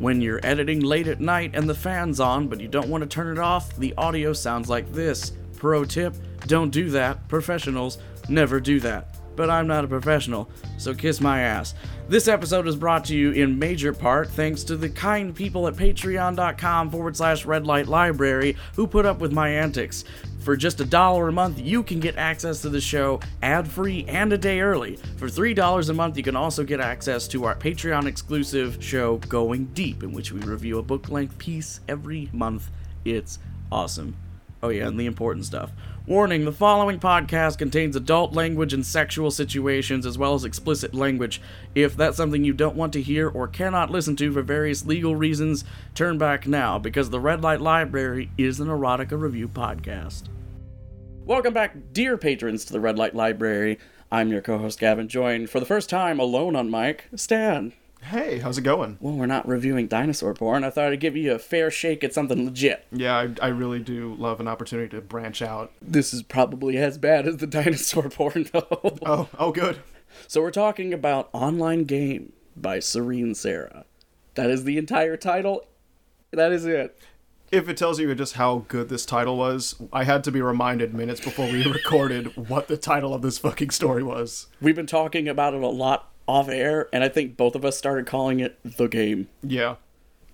When you're editing late at night and the fan's on, but you don't want to turn it off, the audio sounds like this. Pro tip don't do that. Professionals never do that. But I'm not a professional, so kiss my ass. This episode is brought to you in major part thanks to the kind people at patreon.com forward slash red light library who put up with my antics. For just a dollar a month, you can get access to the show ad free and a day early. For $3 a month, you can also get access to our Patreon exclusive show, Going Deep, in which we review a book length piece every month. It's awesome. Oh, yeah, and the important stuff. Warning the following podcast contains adult language and sexual situations, as well as explicit language. If that's something you don't want to hear or cannot listen to for various legal reasons, turn back now, because the Red Light Library is an erotica review podcast. Welcome back, dear patrons, to the Red Light Library. I'm your co host, Gavin, joined for the first time alone on mic, Stan. Hey, how's it going? Well, we're not reviewing dinosaur porn. I thought I'd give you a fair shake at something legit. Yeah, I, I really do love an opportunity to branch out. This is probably as bad as the dinosaur porn, though. Oh, oh, good. So we're talking about Online Game by Serene Sarah. That is the entire title. That is it. If it tells you just how good this title was, I had to be reminded minutes before we recorded what the title of this fucking story was. We've been talking about it a lot off air, and I think both of us started calling it the game. Yeah.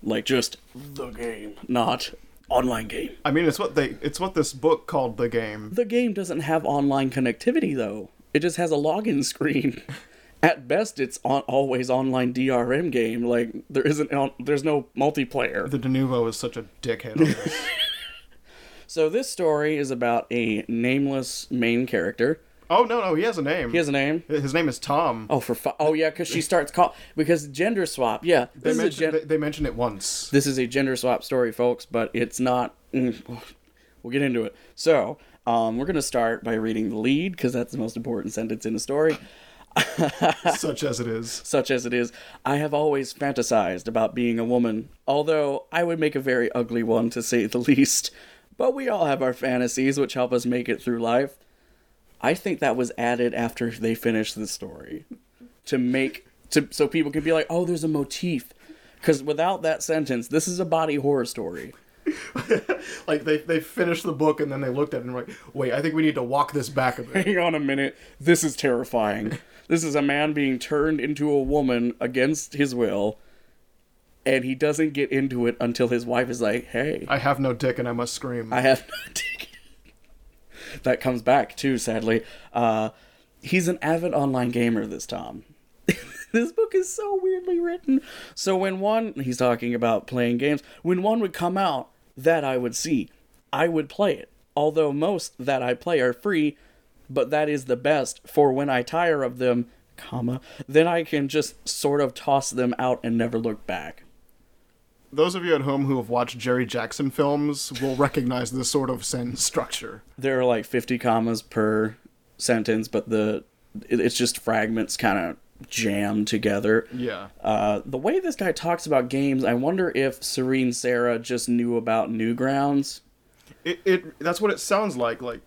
Like just the game, not online game. I mean, it's what they it's what this book called the game. The game doesn't have online connectivity though. It just has a login screen. At best, it's on, always online DRM game. Like there isn't, there's no multiplayer. The Denuvo is such a dickhead. On this. so this story is about a nameless main character. Oh no, no, he has a name. He has a name. His name is Tom. Oh, for fu- oh yeah, because she starts call because gender swap. Yeah, they this is a mentioned gen- they, they mentioned it once. this is a gender swap story, folks, but it's not. mm, We'll get into it. So, um, we're gonna start by reading the lead because that's the most important sentence in the story. such as it is. Such as it is, I have always fantasized about being a woman, although I would make a very ugly one to say the least. But we all have our fantasies which help us make it through life. I think that was added after they finished the story to make to so people can be like, "Oh, there's a motif." Cuz without that sentence, this is a body horror story. Like they they finished the book and then they looked at it and were like, wait, I think we need to walk this back a bit. Hang on a minute. This is terrifying. This is a man being turned into a woman against his will, and he doesn't get into it until his wife is like, "Hey, I have no dick and I must scream. I have no ticket." That comes back too, sadly. Uh, he's an avid online gamer. This Tom. this book is so weirdly written. So when one, he's talking about playing games. When one would come out that I would see, I would play it. Although most that I play are free, but that is the best for when I tire of them, comma, then I can just sort of toss them out and never look back. Those of you at home who have watched Jerry Jackson films will recognize this sort of sentence structure. There are like 50 commas per sentence, but the it- it's just fragments kind of jammed together. Yeah. Uh, the way this guy talks about games, I wonder if Serene Sarah just knew about Newgrounds. It, it that's what it sounds like. Like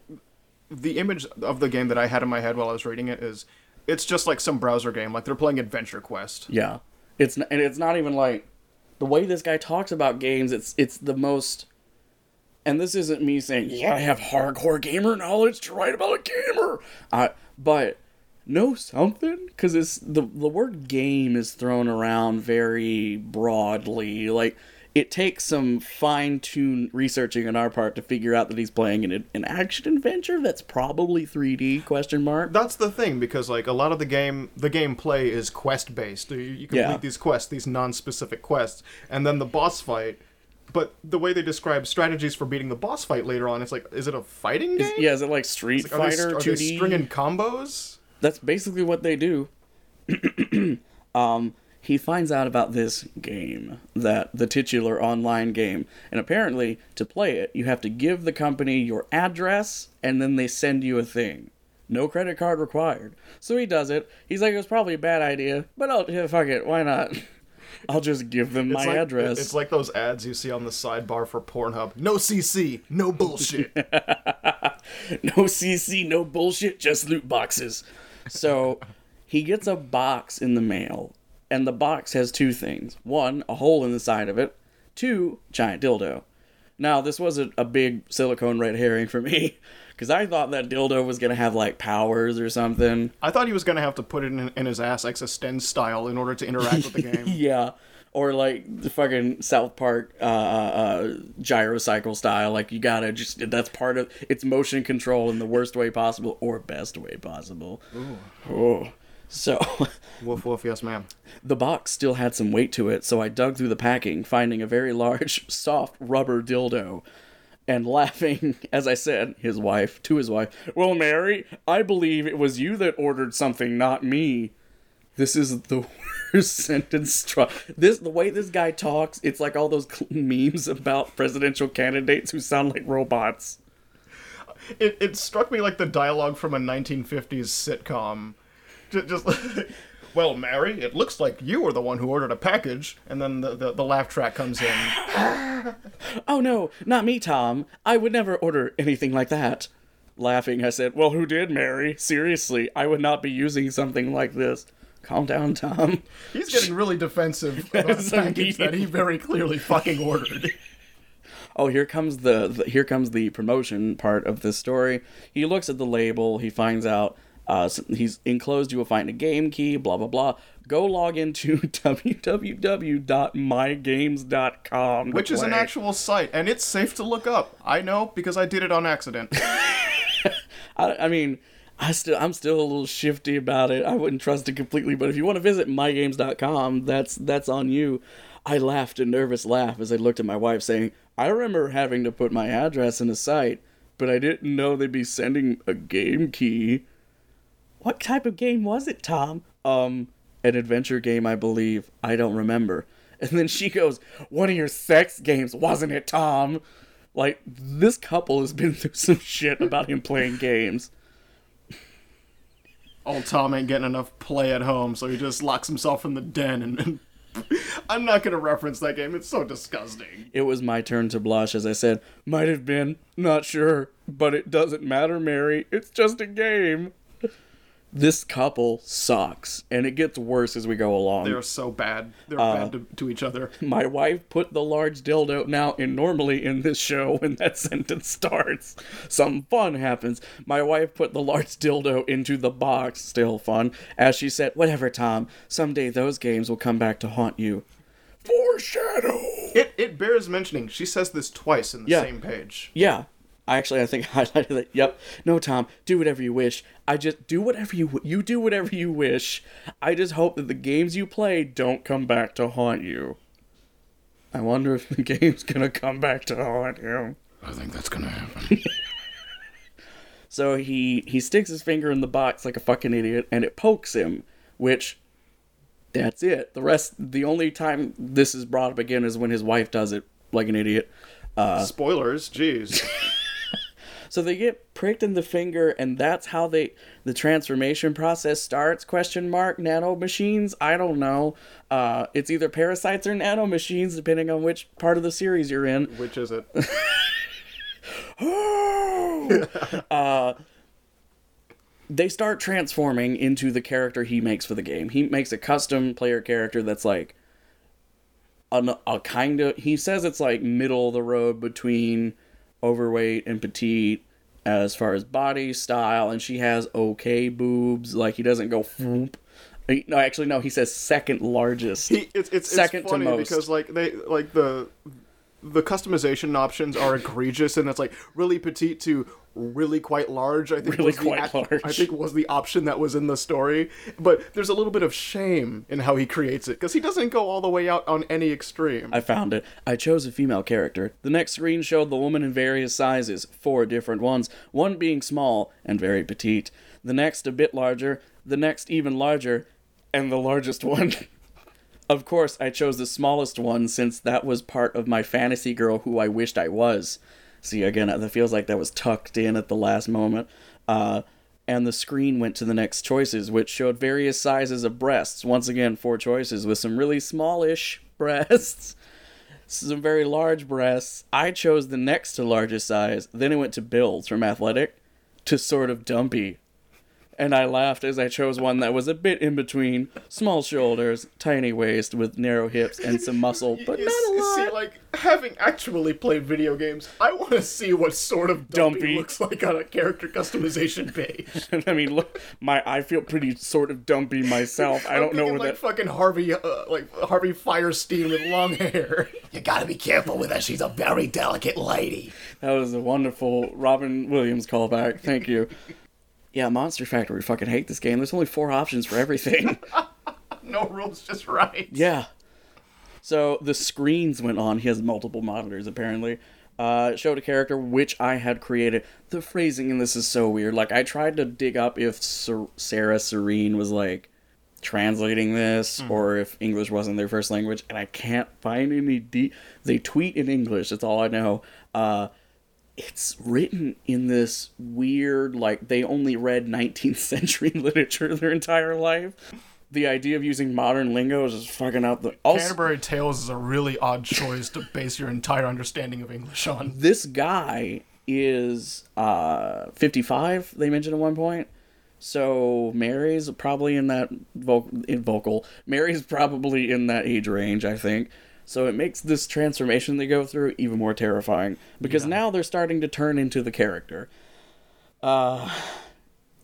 the image of the game that I had in my head while I was reading it is it's just like some browser game, like they're playing Adventure Quest. Yeah, it's and it's not even like the way this guy talks about games. It's it's the most. And this isn't me saying, yeah, I have hardcore gamer knowledge to write about a gamer. Uh, but know something because it's the the word game is thrown around very broadly. Like it takes some fine tuned researching on our part to figure out that he's playing an an action adventure that's probably 3D question mark. That's the thing because like a lot of the game, the gameplay is quest based. You, you complete Yeah. these quests, these non-specific quests, and then the boss fight. But the way they describe strategies for beating the boss fight later on, it's like, is it a fighting game? Yeah, is it like Street Are they, Fighter are they 2D? stringing combos? That's basically what they do. um, he finds out about this game, that the titular online game, and apparently to play it, you have to give the company your address, and then they send you a thing. No credit card required. So he does it. He's like, it was probably a bad idea, but I'll yeah, fuck it. Why not? I'll just give them my It's like, address. It's like those ads you see on the sidebar for Pornhub. No CC, no bullshit. no CC, no bullshit, just loot boxes. So he gets a box in the mail and the box has two things: one, a hole in the side of it; two, giant dildo. Now, this was a, a big silicone red herring for me because I thought that dildo was gonna have like powers or something. I thought he was gonna have to put it in, in his ass extend style in order to interact with the game. Yeah. Or like the fucking South Park uh, uh, gyrocycle style. Like you gotta just that's part of it's motion control in the worst way possible or best way possible. Oh. So woof woof, yes ma'am. the box still had some weight to it, so I dug through the packing, finding a very large, soft rubber dildo. And laughing, as I said, his wife, to his wife, Well, Mary, I believe it was you that ordered something, not me. This is the worst sentence. Tr- this the way this guy talks. It's like all those memes about presidential candidates who sound like robots. It, it struck me like the dialogue from a 1950s sitcom. Just, just well, Mary, it looks like you were the one who ordered a package, and then the, the, the laugh track comes in. Oh no, not me, Tom. I would never order anything like that. Laughing, I said, Well, who did, Mary? Seriously, I would not be using something like this. Calm down, Tom. He's getting really defensive about a package that he very clearly fucking ordered. Oh, here comes the, the here comes the promotion part of this story. He looks at the label. He finds out uh, he's enclosed. You will find a game key. Blah blah blah. Go log into www.mygames.com, Which is an actual site, and it's safe to look up. I know because I did it on accident. I, I mean, I still I'm still a little shifty about it. I wouldn't trust it completely, but if you want to visit mygames.com, that's that's on you. I laughed a nervous laugh as I looked at my wife, saying, "I remember having to put my address in a site, but I didn't know they'd be sending a game key." What type of game was it, Tom? Um, an adventure game, I believe. I don't remember. And then she goes, "One of your sex games, wasn't it, Tom?" Like this couple has been through some shit about him playing games. Old Tom ain't getting enough play at home, so he just locks himself in the den and. and I'm not gonna reference that game. It's so disgusting. It was my turn to blush as I said, "Might have been, not sure, but it doesn't matter, Mary. It's just a game." This couple sucks, and it gets worse as we go along. They're so bad. They're Uh, bad to, to each other. My wife put the large dildo now and normally in this show when that sentence starts something fun happens. My wife put the large dildo into the box, still fun, as she said, Whatever, Tom, someday those games will come back to haunt you. Foreshadow It it bears mentioning. She says this twice in the Yeah. same page. Yeah. I actually I think I highlighted that. Yep. No, Tom, do whatever you wish. I just do whatever you w- you do whatever you wish. I just hope that the games you play don't come back to haunt you. I wonder if the game's gonna come back to haunt him. I think that's gonna happen. So he he sticks his finger in the box like a fucking idiot, and it pokes him. Which, that's it. The rest, the only time this is brought up again is when his wife does it like an idiot. Uh, Spoilers, jeez. So they get pricked in the finger, and that's how they the transformation process starts? Question mark. Nano machines? I don't know. Uh, it's either parasites or nano machines, depending on which part of the series you're in. Which is it? uh, they start transforming into the character he makes for the game. He makes a custom player character that's like a, a kind of. He says it's like middle of the road between overweight and petite as far as body style, and she has okay boobs. Like he doesn't go. Whoop. Uh, no, actually, no. He says second largest. He, it's it's, Second it's to funny most. because like they like the the customization options are egregious and it's like really petite to really quite large. I think Really was the quite act- large. I think was the option that was in the story. But there's a little bit of shame in how he creates it because he doesn't go all the way out on any extreme. I found it. I chose a female character. The next screen showed the woman in various sizes, four different ones, one being small and very petite, the next a bit larger, the next even larger, and the largest one. Of course, I chose the smallest one since that was part of my fantasy girl who I wished I was. See, again, it feels like that was tucked in at the last moment. Uh, and the screen went to the next choices, which showed various sizes of breasts. Once again, four choices with some really smallish breasts some very large breasts. I chose the next to largest size. Then it went to builds from athletic to sort of dumpy. And I laughed as I chose one that was a bit in between small shoulders, tiny waist with narrow hips, and some muscle, but You not s- a you lot. See, like having actually played video games, I want to see what sort of dumpy, Dumpy. looks like on a character customization page. I mean, look, my I feel pretty sort of dumpy myself. I don't know Thinking where like that. fucking Harvey, uh, like Harvey Fierstein with long hair. You gotta be careful with her. She's a very delicate lady. That was a wonderful Robin Williams callback. Thank you. Yeah, Monster Factory. Fucking hate this game. There's only four options for everything. no rules, just right. Yeah. So the screens went on. He has multiple monitors apparently. Uh, showed a character which I had created. The phrasing in this is so weird. Like I tried to dig up if Ser- Sarah Serene was like translating this or if English wasn't their first language, and I can't find any. De- they tweet in English. That's all I know. Uh, it's written in this weird like they only read 19th century literature their entire life. The idea of using modern lingo is just fucking out the. Also, Canterbury Tales is a really odd choice to base your entire understanding of English on. this guy is uh 55 they mentioned at one point so mary's probably in that vocal, in vocal mary's probably in that age range i think so it makes this transformation they go through even more terrifying because now they're starting to turn into the character uh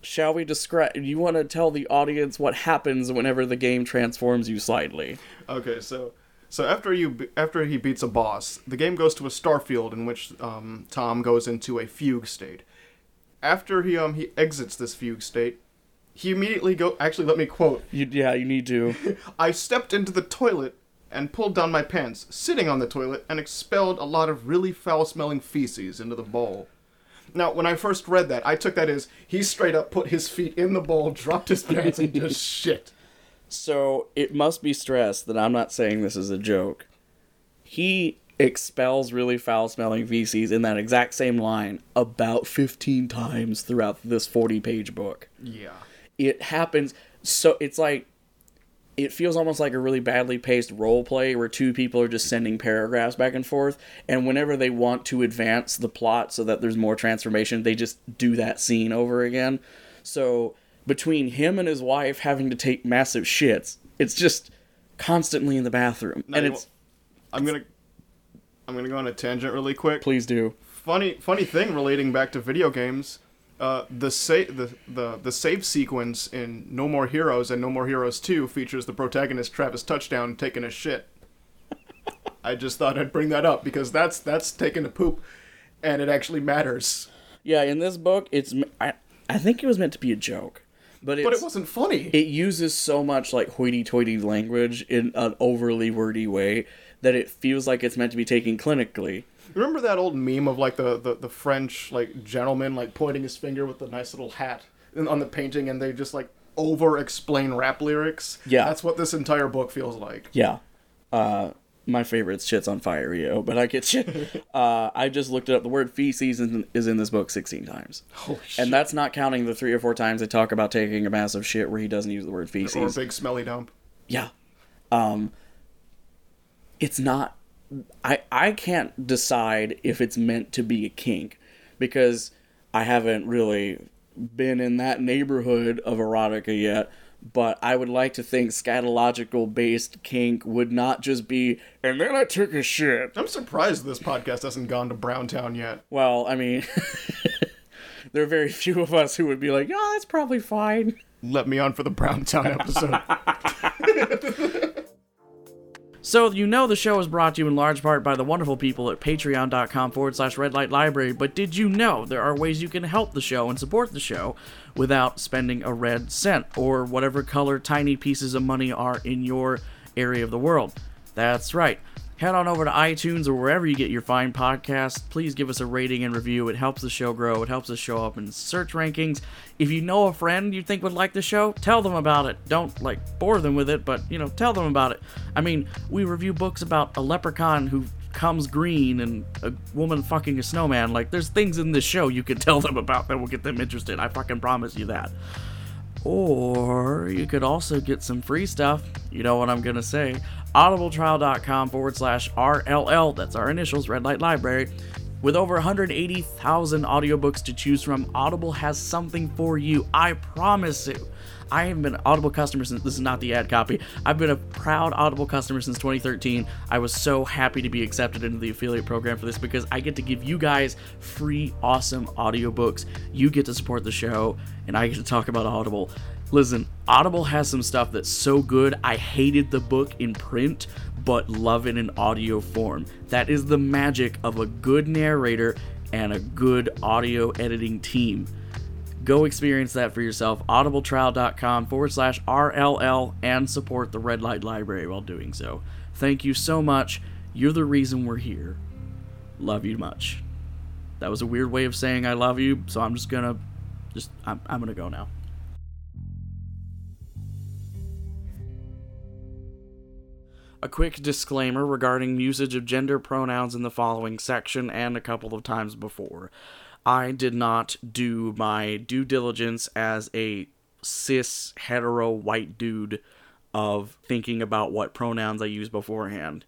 shall we describe you want to tell the audience what happens whenever the game transforms you slightly Okay, so so after you after he beats a boss, the game goes to a starfield in which um, Tom goes into a fugue state. After he um he exits this fugue state, he immediately go. Actually, let me quote. you, yeah you need to I stepped into the toilet and pulled down my pants, sitting on the toilet, and expelled a lot of really foul-smelling feces into the bowl. Now, when I first read that, I took that as he straight up put his feet in the bowl, dropped his pants, and just shit. So it must be stressed that I'm not saying this is a joke. He expels really foul smelling feces in that exact same line about 15 times throughout this 40 page book. Yeah. It happens so it's like it feels almost like a really badly paced role play where two people are just sending paragraphs back and forth and whenever they want to advance the plot so that there's more transformation they just do that scene over again so between him and his wife having to take massive shits it's just constantly in the bathroom and it's I'm gonna I'm gonna go on a tangent really quick. please do Funny funny thing relating back to video games, uh, the sa- the, the the save sequence in No More Heroes and No More Heroes 2 features the protagonist Travis Touchdown taking a shit. I just thought I'd bring that up because that's that's taking a poop, and it actually matters. yeah in this book it's I, I think it was meant to be a joke but, But it wasn't funny. it uses so much like hoity-toity language in an overly wordy way that it feels like it's meant to be taken clinically. Remember that old meme of like the, the, the French like gentleman like pointing his finger with the nice little hat on the painting, and they just like over explain rap lyrics. Yeah. that's what this entire book feels like. Yeah. Uh, my favorite shit's on fire, Rio, but I get shit. uh, I just looked it up. The word feces is in, this book 16 times. Holy shit! And that's not counting the three or four times they talk about taking a massive shit where he doesn't use the word feces or a big smelly dump. Yeah. Um it's not I I can't decide if it's meant to be a kink because I haven't really been in that neighborhood of erotica yet, but I would like to think scatological based kink would not just be and then I took a shit. I'm surprised this podcast hasn't gone to Browntown yet. Well, I mean there are very few of us who would be like, "Yeah, that's probably fine." Let me on for the Browntown episode. So, you know the show is brought to you in large part by the wonderful people at patreon.com forward slash red light library, but did you know there are ways you can help the show and support the show without spending a red cent or whatever color tiny pieces of money are in your area of the world? That's right. Head on over to iTunes or wherever you get your fine podcasts. Please give us a rating and review. It helps the show grow. It helps us show up in search rankings. If you know a friend you think would like the show, tell them about it. Don't like bore them with it, but you know, tell them about it. I mean, we review books about a leprechaun who comes green and a woman fucking a snowman. Like, there's things in this show you can tell them about that will get them interested. I fucking promise you that. Or you could also get some free stuff. You know what I'm going to say. audibletrial.com forward slash RLL. That's our initials, Red Light Library. With over 180,000 audiobooks to choose from, Audible has something for you. I promise you. I have been an Audible customer since this is not the ad copy. I've been a proud Audible customer since 2013. I was so happy to be accepted into the affiliate program for this because I get to give you guys free, awesome audiobooks. You get to support the show, and I get to talk about Audible. Listen, Audible has some stuff that's so good. I hated the book in print, but love it in audio form. That is the magic of a good narrator and a good audio editing team. Go experience that for yourself. Audibletrial.com forward slash RLL and support the Red Light Library while doing so. Thank you so much. You're the reason we're here. Love you much. That was a weird way of saying I love you, so I'm just gonna just I'm, I'm gonna go now. A quick disclaimer regarding usage of gender pronouns in the following section and a couple of times before. I did not do my due diligence as a cis hetero white dude of thinking about what pronouns I use beforehand.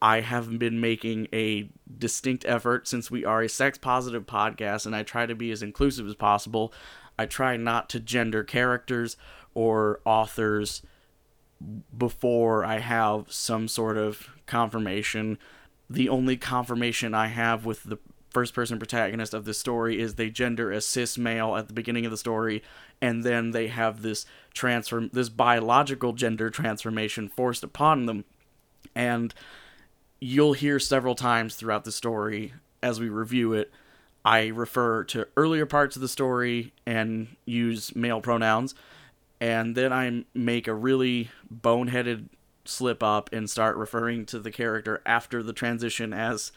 I have been making a distinct effort since we are a sex positive podcast and I try to be as inclusive as possible. I try not to gender characters or authors before I have some sort of confirmation. The only confirmation I have with the first person protagonist of this story is they gender as cis male at the beginning of the story and then they have this transform this biological gender transformation forced upon them. And you'll hear several times throughout the story as we review it I refer to earlier parts of the story and use male pronouns and then I make a really boneheaded slip up and start referring to the character after the transition as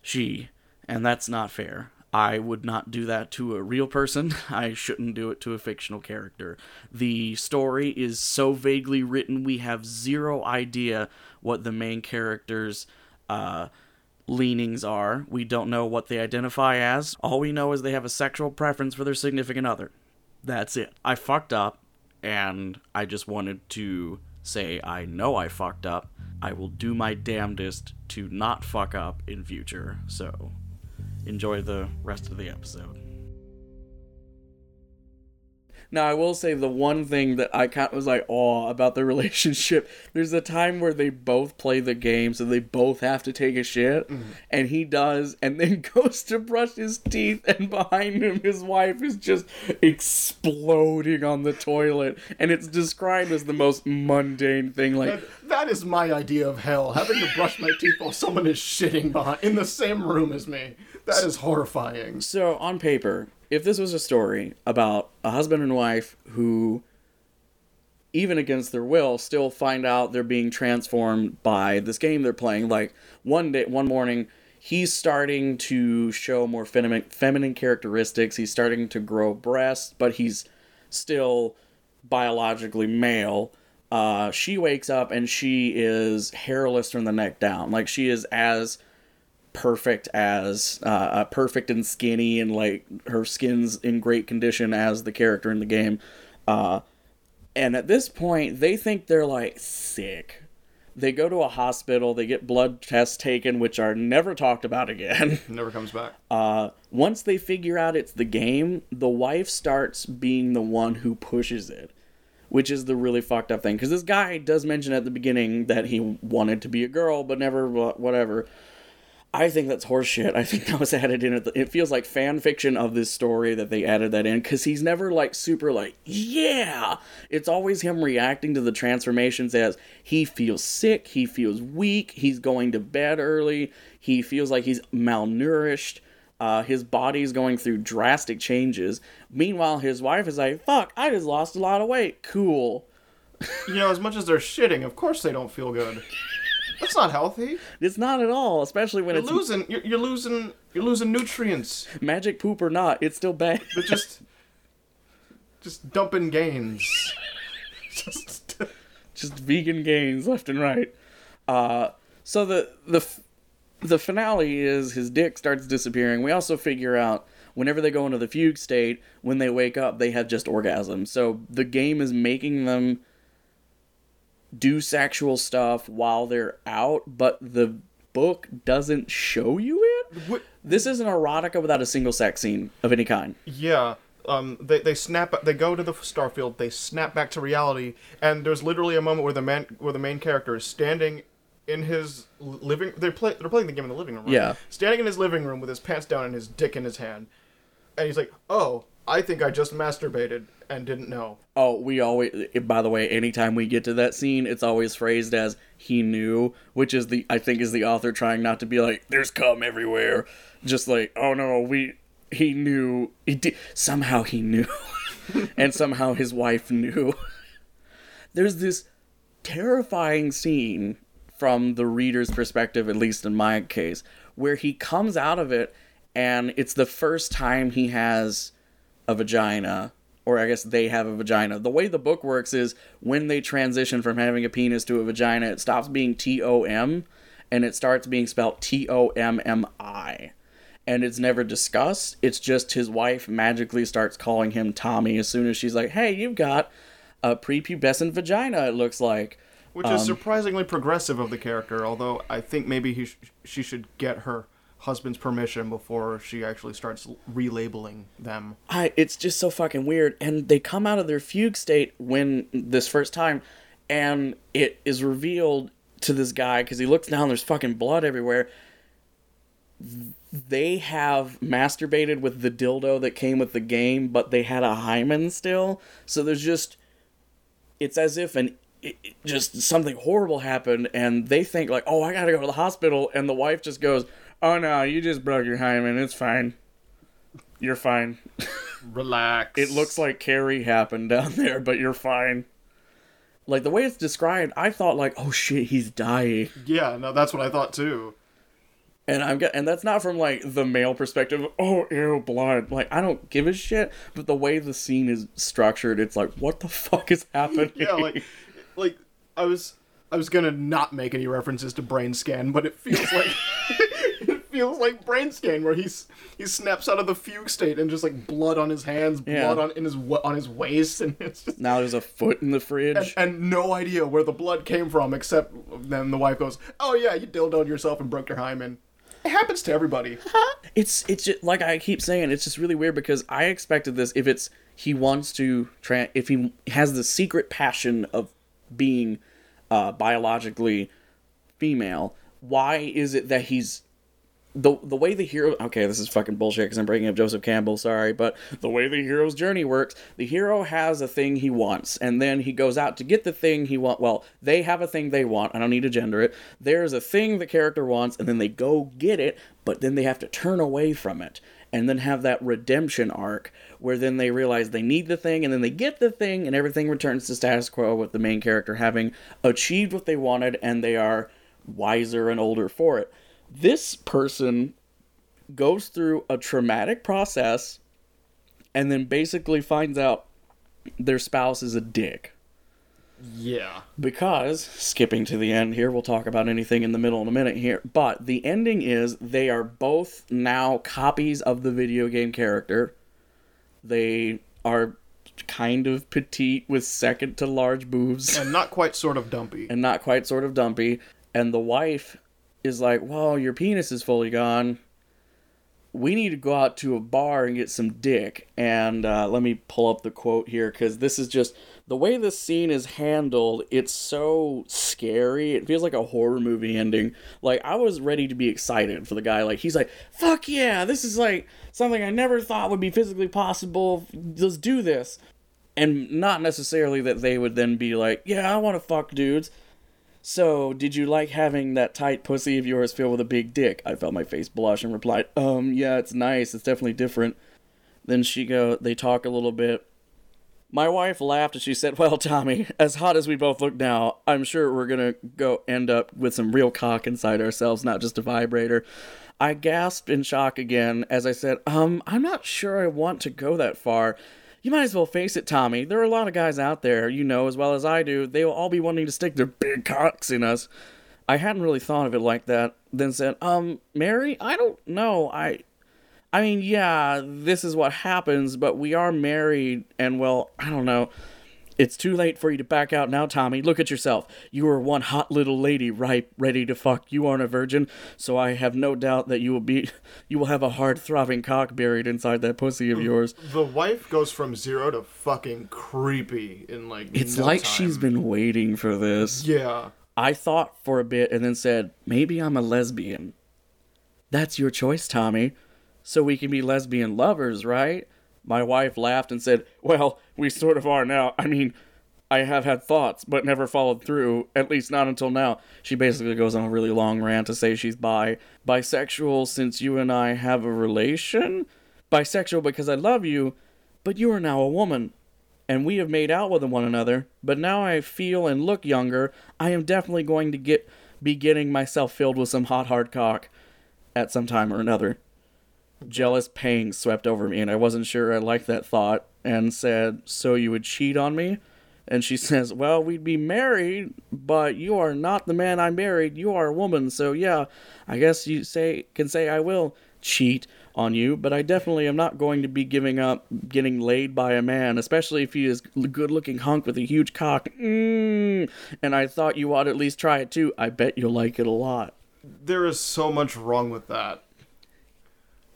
she, and that's not fair. I would not do that to a real person. I shouldn't do it to a fictional character. The story is so vaguely written, we have zero idea what the main character's uh, leanings are. We don't know what they identify as. All we know is they have a sexual preference for their significant other. That's it. I fucked up and I just wanted to say I know I fucked up. I will do my damnedest to not fuck up in future. So, enjoy the rest of the episode. Now, I will say the one thing that I kind of was like, oh, about the relationship. There's a time where they both play the game, so they both have to take a shit, mm-hmm. and he does, and then goes to brush his teeth, and behind him, his wife is just exploding on the toilet, and it's described as the most mundane thing. Like, That, is my idea of hell. Having to brush my teeth while someone is shitting behind in the same room as me. That is horrifying. So, on paper, if this was a story about a husband and wife who, even against their will, still find out they're being transformed by this game they're playing, like one day, one morning, he's starting to show more feminine, feminine characteristics. He's starting to grow breasts, but he's still biologically male. Uh, she wakes up and she is hairless from the neck down. Like she is as perfect as uh, uh, perfect and skinny and like her skin's in great condition as the character in the game uh, and at this point they think they're like sick they go to a hospital they get blood tests taken which are never talked about again Never comes back. uh, once they figure out it's the game the wife starts being the one who pushes it which is the really fucked up thing because this guy does mention at the beginning that he wanted to be a girl but never whatever I think that's horseshit. I think that was added in. It feels like fan fiction of this story that they added that in because he's never like super like yeah. It's always him reacting to the transformations as he feels sick, he feels weak, he's going to bed early, he feels like he's malnourished. Uh, his body's going through drastic changes. Meanwhile, his wife is like, "Fuck, I just lost a lot of weight. Cool." You know, as much as they're shitting, of course they don't feel good. That's not healthy. It's not at all, especially when You're it's losing. You're, you're losing. You're losing nutrients. magic poop or not. It's still bad. They're just, just dumping gains. just. just vegan gains left and right. Uh, so the the the finale is his dick starts disappearing. We also figure out whenever they go into the fugue state, when they wake up, they have just orgasms. So the game is making them do sexual stuff while they're out, but the book doesn't show you Wh- This is an erotica without a single sex scene of any kind. Yeah. Um, they, they snap they go to the starfield they snap back to reality and there's literally a moment where the man where the main character is standing in his living they're play, they're playing the game in the living room right? Yeah. standing in his living room with his pants down and his dick in his hand and he's like oh I think I just masturbated and didn't know Oh, we always. Eh, by the way, anytime we get to that scene, it's always phrased as "he knew," which is the I think is the author trying not to be like "there's cum everywhere," just like "oh no, we he knew he did somehow he knew," and somehow his wife knew. There's this terrifying scene from the reader's perspective, at least in my case, where he comes out of it and it's the first time he has a vagina, or I guess they have a vagina. The way the book works is when they transition from having a penis to a vagina, it stops being T O M and it starts being spelled T O M M I. And it's never discussed. It's just his wife magically starts calling him Tommy as soon as she's like, hey, you've got a prepubescent vagina, it looks like. Which Um, is surprisingly progressive of the character although I think maybe he sh- she should get her husband's permission before she actually starts relabeling them I it's just so fucking weird. And they come out of their fugue state when this first time, and it is revealed to this guy because he looks down. There's fucking blood everywhere. They have masturbated with the dildo that came with the game, but they had a hymen still. So there's just, it's as if an just something horrible happened, and they think like, oh, I gotta go to the hospital, and the wife just goes, oh no, you just broke your hymen. It's fine. You're fine. relax It looks like Carrie happened down there, but you're fine. Like the way it's described, I thought like, oh shit, he's dying, yeah no that's what I thought too and I'm and that's not from like the male perspective. Oh, ew, blood. Like I don't give a shit. But the way the scene is structured, it's like, what the fuck is happening? yeah like like i was i was gonna not make any references to Brainscan but it feels like it feels like Brainscan where he's he snaps out of the fugue state and just like blood on his hands Yeah. blood on in his on his waist and it's just now there's a foot in the fridge. and, and no idea where the blood came from except then the wife goes oh yeah you dildoed yourself and broke your hymen it happens to everybody it's it's just like I keep saying, it's just really weird because I expected this if it's he wants to tra- if he has the secret passion of being uh, biologically female, why is it that he's the the way the hero okay this is fucking bullshit because i'm breaking up joseph campbell sorry but the way the hero's journey works the hero has a thing he wants and then he goes out to get the thing he want well they have a thing they want i don't need to gender it there's a thing the character wants and then they go get it but then they have to turn away from it and then have that redemption arc where then they realize they need the thing and then they get the thing and everything returns to status quo with the main character having achieved what they wanted and they are wiser and older for it this person goes through a traumatic process and then basically finds out their spouse is a dick. Yeah Because, skipping to the end here, we'll talk about anything in the middle in a minute here. But the ending is they are both now copies of the video game character. They are kind of petite with second to large boobs and not quite sort of dumpy and not quite sort of dumpy. And the wife is like, Well, your penis is fully gone. We need to go out to a bar and get some dick. And uh, let me pull up the quote here because this is just the way this scene is handled. It's so scary. It feels like a horror movie ending. Like, I was ready to be excited for the guy. Like, he's like, Fuck yeah, this is like something I never thought would be physically possible. Let's do this. And not necessarily that they would then be like, Yeah, I want to fuck dudes. So, did you like having that tight pussy of yours filled with a big dick? I felt my face blush and replied, Um, yeah, it's nice. It's definitely different. Then she go, they talk a little bit. My wife laughed and she said, Well, Tommy, as hot as we both look now, I'm sure we're gonna go end up with some real cock inside ourselves, not just a vibrator. I gasped in shock again as I said, Um, I'm not sure I want to go that far. You might as well face it, Tommy. There are a lot of guys out there, you know as well as I do, they will all be wanting to stick their big cocks in us. I hadn't really thought of it like that. Then said, Um, Mary, I don't know. I I mean, yeah, this is what happens, but we are married, and well, I don't know. It's too late for you to back out now, Tommy. Look at yourself. You are one hot little lady, ripe, ready to fuck. You aren't a virgin, so I have no doubt that you will be you will have a hard throbbing cock buried inside that pussy of yours. The wife goes from zero to fucking creepy in like. It's no like time. she's been waiting for this. Yeah. I thought for a bit and then said, maybe I'm a lesbian. That's your choice, Tommy. So we can be lesbian lovers, right? My wife laughed and said, Well, we sort of are now. I mean, I have had thoughts, but never followed through, at least not until now. She basically goes on a really long rant to say she's bi. Bisexual since you and I have a relation? Bisexual because I love you, but you are now a woman and we have made out with one another, but now I feel and look younger. I am definitely going to get be getting myself filled with some hot hard cock at some time or another. Jealous pangs swept over me, and I wasn't sure I liked that thought, and said, "So you would cheat on me?" And she says, "Well, we'd be married, but you are not the man I married. You are a woman, so yeah, I guess you say can say I will cheat on you, but I definitely am not going to be giving up getting laid by a man, especially if he is a good-looking hunk with a huge cock. Mm. And I thought you ought at least try it too. I bet you'll like it a lot." There is so much wrong with that.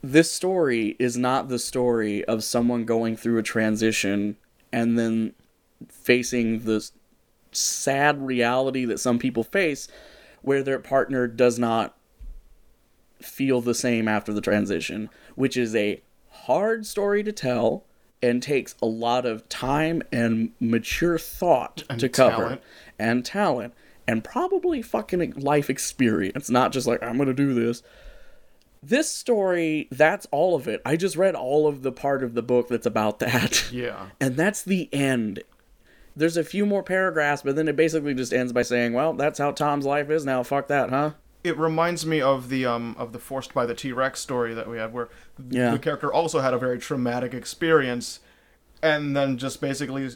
This story is not the story of someone going through a transition and then facing the sad reality that some people face where their partner does not feel the same after the transition, which is a hard story to tell and takes a lot of time and mature thought to cover talent. and talent and probably fucking life experience, not just like I'm going to do this this story that's all of it i just read all of the part of the book that's about that Yeah. and that's the end there's a few more paragraphs but then it basically just ends by saying well that's how tom's life is now fuck that huh It reminds me of the um of the forced by the T Rex story that we had, where Yeah. the character also had a very traumatic experience, and then just basically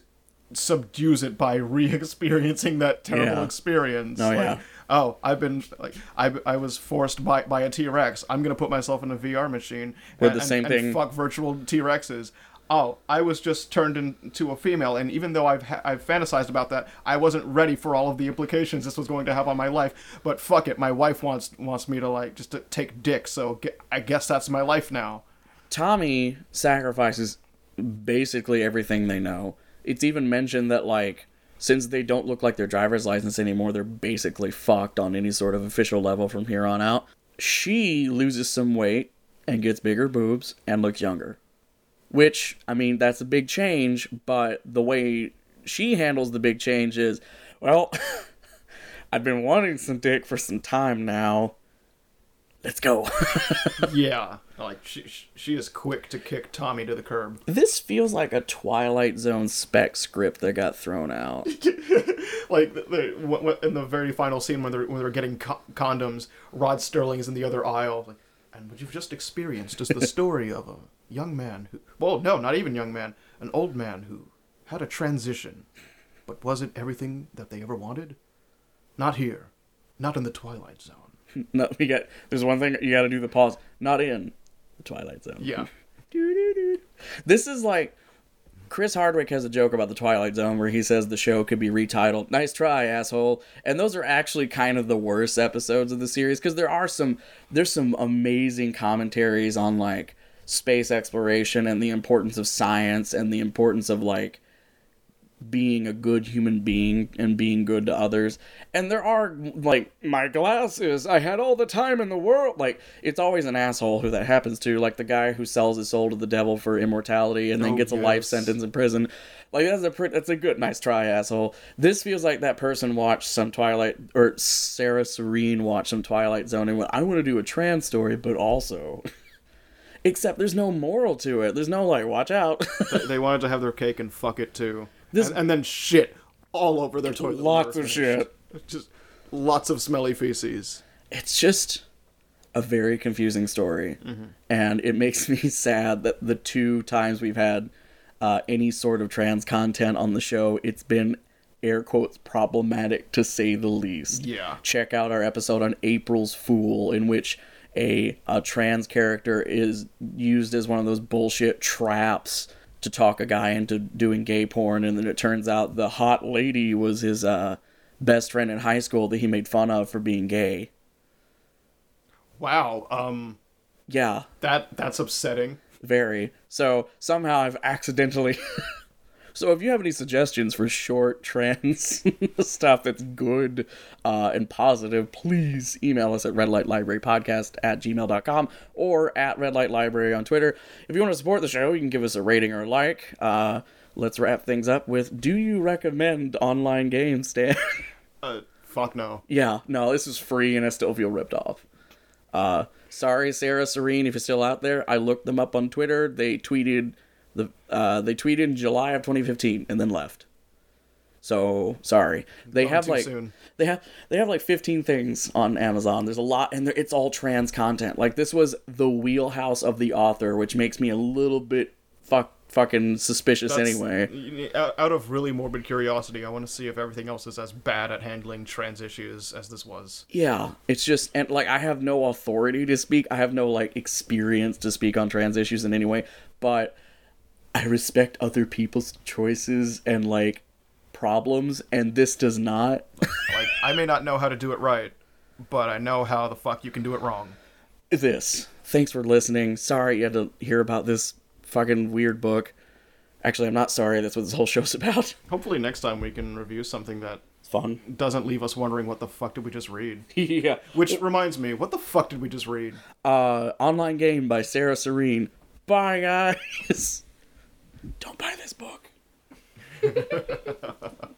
subdues it by re-experiencing that terrible Yeah. experience. Oh, Like, yeah. Oh, I've been like I, I was forced by by a T Rex. I'm gonna put myself in a VR machine. And, the same and, thing- And fuck virtual T Rexes. Oh, I was just turned into a female, and even though I've ha- I've fantasized about that, I wasn't ready for all of the implications this was going to have on my life. But fuck it, my wife wants wants me to like just to take dick, so ge- I guess that's my life now. tommy sacrifices basically everything they know it's even mentioned that like since they don't look like their driver's license anymore they're basically fucked on any sort of official level from here on out. She loses some weight and gets bigger boobs and looks younger. Which i mean that's a big change but the way she handles the big change is well i've been wanting some dick for some time now let's go yeah, like she she is quick to kick Tommy to the curb. this feels like a twilight zone spec script that got thrown out like the, the, in the very final scene when they're when they're getting co- condoms, Rod Serling is in the other aisle. Like, and what you've just experienced is the story of a young man who, well, no, not even young man, an old man who had a transition, but was it everything that they ever wanted? Not here, not in the Twilight Zone. no we got there's one thing you got to do the pause. Not in the twilight zone. Yeah, This is like Chris Hardwick has a joke about the Twilight Zone where he says the show could be retitled "Nice try, asshole," and those are actually kind of the worst episodes of the series because there are some there's some amazing commentaries on like space exploration and the importance of science and the importance of like being a good human being and being good to others. And there are like my glasses, I had all the time in the world. Like it's always an asshole who that happens to, like the guy who sells his soul to the devil for immortality and then Oh, gets a life sentence in prison. Like that's a pre- that's a good nice try, asshole. This feels like that person watched some Twilight or Sarah Serene watched some Twilight Zone and went, I want to do a trans story, but also. Except there's no moral to it. There's no like, watch out. they wanted to have their cake and fuck it too, This- and, and then shit all over their toilet. Lots of shit. Just lots of smelly feces. it's just a very confusing story and it makes me sad that the two times we've had uh, any sort of trans content on the show it's been air quotes problematic to say the least Yeah. check out our episode on april's fool in which a, a trans character is used as one of those bullshit traps to talk a guy into doing gay porn, and then it turns out the hot lady was his uh, best friend in high school that he made fun of for being gay. Wow. Um, Yeah, that that's upsetting. very. So somehow I've accidentally. so if you have any suggestions for short trans stuff that's good uh, and positive, please email us at redlightlibrarypodcast at gmail.com or at redlightlibrary on Twitter. If you want to support the show, you can give us a rating or a like. Uh, let's wrap things up with Do you recommend online games, Stan? Uh, fuck no. yeah, no, this is free and I still feel ripped off. Uh, sorry, Sarah Serene, if you're still out there. I looked them up on Twitter. They tweeted the uh, they tweeted in July of 2015 and then left. So sorry. They Gone have like soon. they have they have like 15 things on Amazon. There's a lot, and it's all trans content. Like this was the wheelhouse of the author, which makes me a little bit fuck fucking suspicious That's- anyway. y- y- Out out of really morbid curiosity, I want to see if everything else is as bad at handling trans issues as this was. Yeah, it's just and like I have no authority to speak. I have no like experience to speak on trans issues in any way, but I respect other people's choices and like problems and this does not. Like, I may not know how to do it right, but I know how the fuck you can do it wrong. this. Thanks for listening. Sorry you had to hear about this fucking weird book. Actually, I'm not sorry. That's what this whole show's about. Hopefully, next time we can review something that fun. doesn't leave us wondering what the fuck did we just read. yeah. Which reminds me, what the fuck did we just read? Uh online game by Sarah Serene. Bye guys. Don't buy this book.